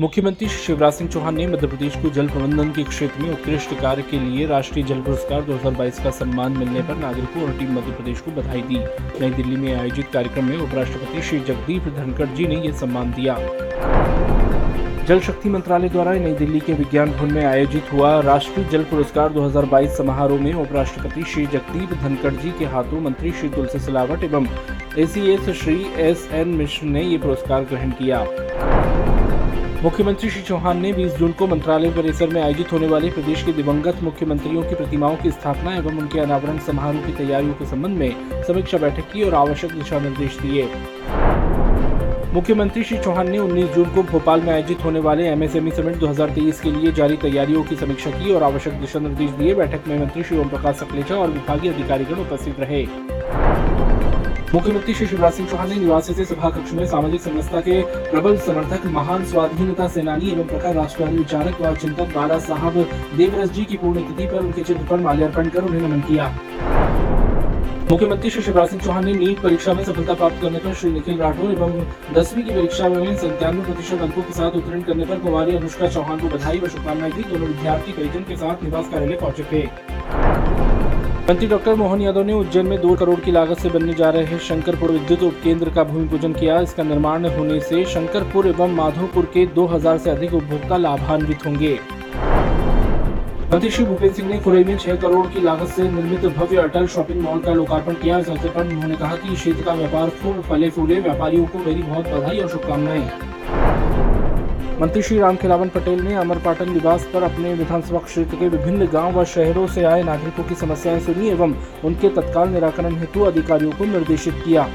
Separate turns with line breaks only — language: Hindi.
मुख्यमंत्री शिवराज सिंह चौहान ने मध्य प्रदेश को जल प्रबंधन के क्षेत्र में उत्कृष्ट कार्य के लिए राष्ट्रीय जल पुरस्कार 2022 का सम्मान मिलने पर नागरिकों और टीम मध्य प्रदेश को बधाई दी। नई दिल्ली में आयोजित कार्यक्रम में उपराष्ट्रपति श्री जगदीप धनखड़ जी ने यह सम्मान दिया। जल शक्ति मंत्रालय द्वारा नई दिल्ली के विज्ञान भवन में आयोजित हुआ राष्ट्रीय जल पुरस्कार 2022 समारोह में उपराष्ट्रपति श्री जगदीप धनखड़ जी के हाथों मंत्री श्री तुलसी सिलावट एवं ACS Shri S N Mishra ने ये पुरस्कार ग्रहण किया। मुख्यमंत्री श्री चौहान ने 20 जून को मंत्रालय परिसर में आयोजित होने वाले प्रदेश के दिवंगत मुख्यमंत्रियों की प्रतिमाओं की स्थापना एवं उनके अनावरण समारोह की तैयारियों के संबंध में समीक्षा बैठक की और आवश्यक दिशा निर्देश दिए। मुख्यमंत्री श्री चौहान ने 19 जून को भोपाल में आयोजित होने वाले एमएसएमई समिट 2023 के लिए जारी तैयारियों की समीक्षा की और आवश्यक दिशा निर्देश दिए। बैठक में मंत्री श्री ओम प्रकाश सकलेचा और विभागीय अधिकारीगण उपस्थित रहे। मुख्यमंत्री श्री शिवराज सिंह चौहान ने निवासी से सभा कक्ष में सामाजिक समरसता के प्रबल समर्थक, महान स्वाधीनता सेनानी एवं प्रखर राष्ट्रवादी विचारक व चिंतक बाला साहब देवरस जी की पुण्यतिथि पर उनके चित्र पर माल्यार्पण कर उन्हें नमन किया। मुख्यमंत्री श्री शिवराज सिंह चौहान ने नीट परीक्षा में सफलता प्राप्त करने पर श्री निखिल राठौर एवं दसवीं की परीक्षा में संतानवे प्रतिशत अंकों के साथ उत्तीर्ण करने पर कुमारी अनुष्का चौहान को बधाई व शुभकामनाएँ दी। दोनों विद्यार्थी परिजन के साथ निवास कार्यालय पहुँचे थे। मंत्री डॉक्टर मोहन यादव ने उज्जैन में दो करोड़ की लागत से बनने जा रहे शंकरपुर विद्युत उपकेंद्र का भूमि पूजन किया। इसका निर्माण होने से शंकरपुर एवं माधोपुर के 2000 से अधिक उपभोक्ता लाभान्वित होंगे। मंत्री श्री भूपेन्द्र सिंह ने खुरई में छह करोड़ की लागत से निर्मित भव्य अटल शॉपिंग मॉल का लोकार्पण किया। इस अवसर पर उन्होंने कहा कि क्षेत्र का व्यापार खूब फले फूले, व्यापारियों को मेरी बहुत बधाई और शुभकामनाएँ। मंत्री श्री राम खिलावन पटेल ने अमरपाटन निवास पर अपने विधानसभा क्षेत्र के विभिन्न गाँव व शहरों से आए नागरिकों की समस्याएँ सुनी एवं उनके तत्काल निराकरण हेतु अधिकारियों को निर्देशित किया।